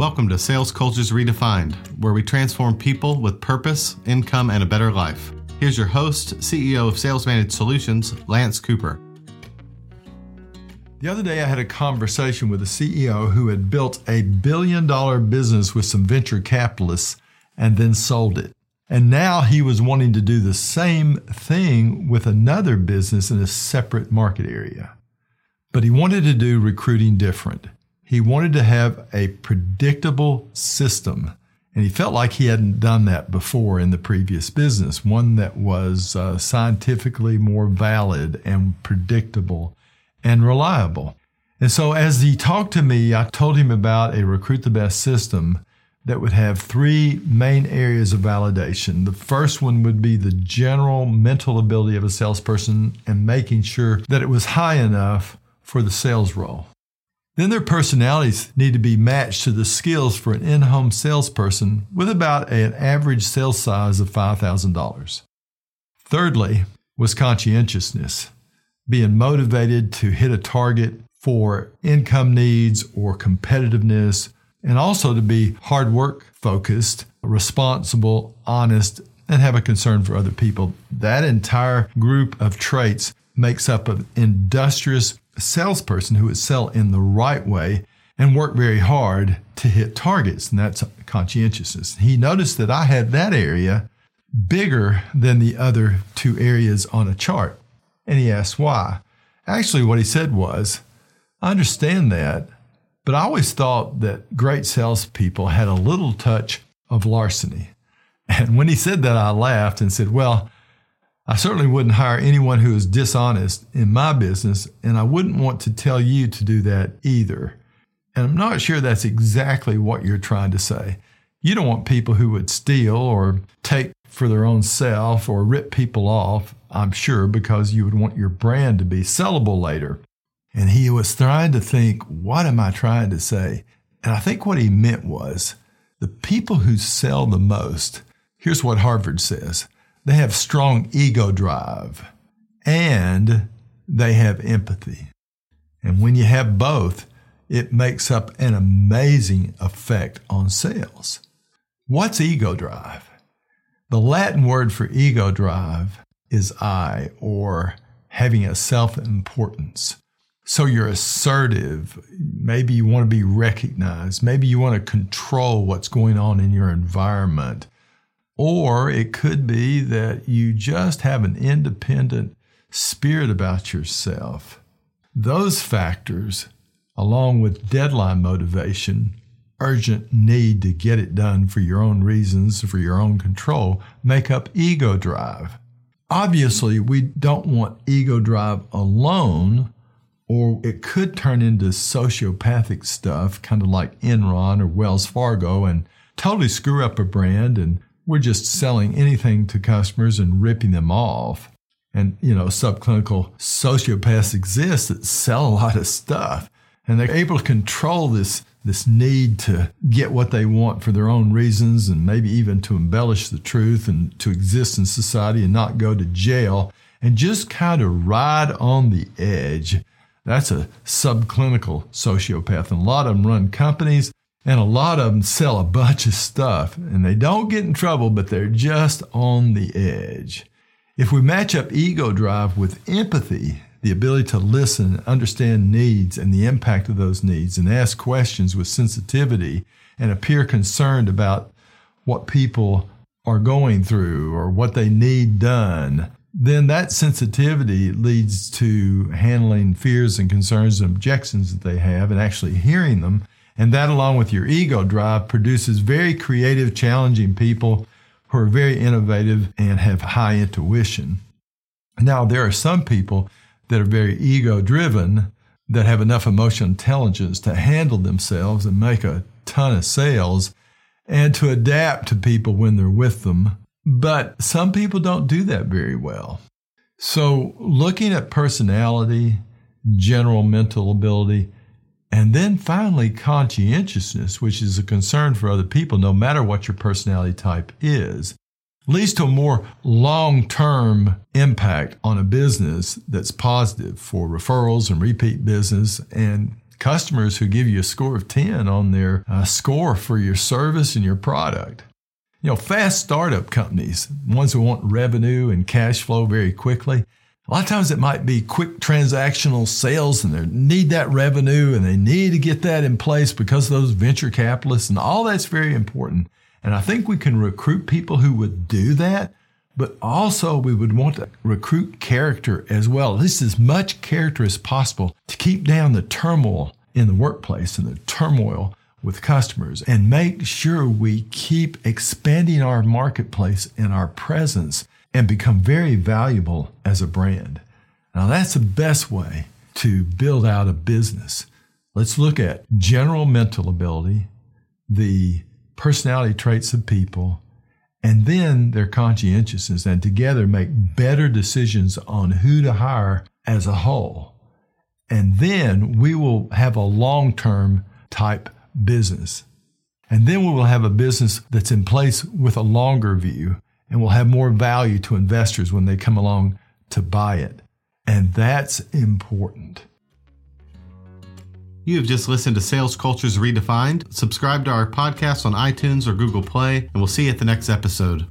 Welcome to Sales Cultures Redefined, where we transform people with purpose, income, and a better life. Here's your host, CEO of SalesManage Solutions, Lance Cooper. The other day, I had a conversation with a CEO who had built a billion dollar business with some venture capitalists and then sold it. And now he was wanting to do the same thing with another business in a separate market area. But he wanted to do recruiting different. He wanted to have a predictable system. And he felt like he hadn't done that before in the previous business, one that was uh, scientifically more valid and predictable and reliable. And so, as he talked to me, I told him about a Recruit the Best system that would have three main areas of validation. The first one would be the general mental ability of a salesperson and making sure that it was high enough for the sales role. Then their personalities need to be matched to the skills for an in home salesperson with about an average sales size of $5,000. Thirdly, was conscientiousness, being motivated to hit a target for income needs or competitiveness and also to be hard work focused, responsible, honest, and have a concern for other people. That entire group of traits makes up an industrious salesperson who would sell in the right way and work very hard to hit targets, and that's conscientiousness. He noticed that I had that area bigger than the other two areas on a chart, and he asked why. Actually, what he said was, I understand that, but I always thought that great salespeople had a little touch of larceny. And when he said that, I laughed and said, Well, I certainly wouldn't hire anyone who is dishonest in my business, and I wouldn't want to tell you to do that either. And I'm not sure that's exactly what you're trying to say. You don't want people who would steal or take for their own self or rip people off, I'm sure, because you would want your brand to be sellable later. And he was trying to think, what am I trying to say? And I think what he meant was the people who sell the most, here's what Harvard says they have strong ego drive and they have empathy. And when you have both, it makes up an amazing effect on sales. What's ego drive? The Latin word for ego drive is I, or having a self importance. So you're assertive. Maybe you want to be recognized. Maybe you want to control what's going on in your environment. Or it could be that you just have an independent spirit about yourself. Those factors, along with deadline motivation, urgent need to get it done for your own reasons, for your own control, make up ego drive. Obviously, we don't want ego drive alone or it could turn into sociopathic stuff, kind of like Enron or Wells Fargo, and totally screw up a brand. And we're just selling anything to customers and ripping them off. And, you know, subclinical sociopaths exist that sell a lot of stuff. And they're able to control this, this need to get what they want for their own reasons and maybe even to embellish the truth and to exist in society and not go to jail and just kind of ride on the edge that's a subclinical sociopath. And a lot of them run companies and a lot of them sell a bunch of stuff and they don't get in trouble, but they're just on the edge. If we match up ego drive with empathy, the ability to listen, understand needs and the impact of those needs, and ask questions with sensitivity and appear concerned about what people are going through or what they need done, then that sensitivity leads to handling fears and concerns and objections that they have and actually hearing them. And that, along with your ego drive, produces very creative, challenging people who are very innovative and have high intuition. Now, there are some people that are very ego driven that have enough emotional intelligence to handle themselves and make a ton of sales and to adapt to people when they're with them but some people don't do that very well. So, looking at personality, general mental ability, and then finally conscientiousness, which is a concern for other people, no matter what your personality type is, leads to a more long term impact on a business that's positive for referrals and repeat business and customers who give you a score of 10 on their uh, score for your service and your product. You know, fast startup companies, ones who want revenue and cash flow very quickly, a lot of times it might be quick transactional sales and they need that revenue and they need to get that in place because of those venture capitalists and all that's very important. And I think we can recruit people who would do that, but also we would want to recruit character as well, at least as much character as possible to keep down the turmoil in the workplace and the turmoil with customers and make sure we keep expanding our marketplace and our presence and become very valuable as a brand. Now, that's the best way to build out a business. Let's look at general mental ability, the personality traits of people, and then their conscientiousness, and together make better decisions on who to hire as a whole. And then we will have a long term type business. And then we will have a business that's in place with a longer view and will have more value to investors when they come along to buy it. And that's important. You have just listened to Sales Cultures Redefined. Subscribe to our podcast on iTunes or Google Play, and we'll see you at the next episode.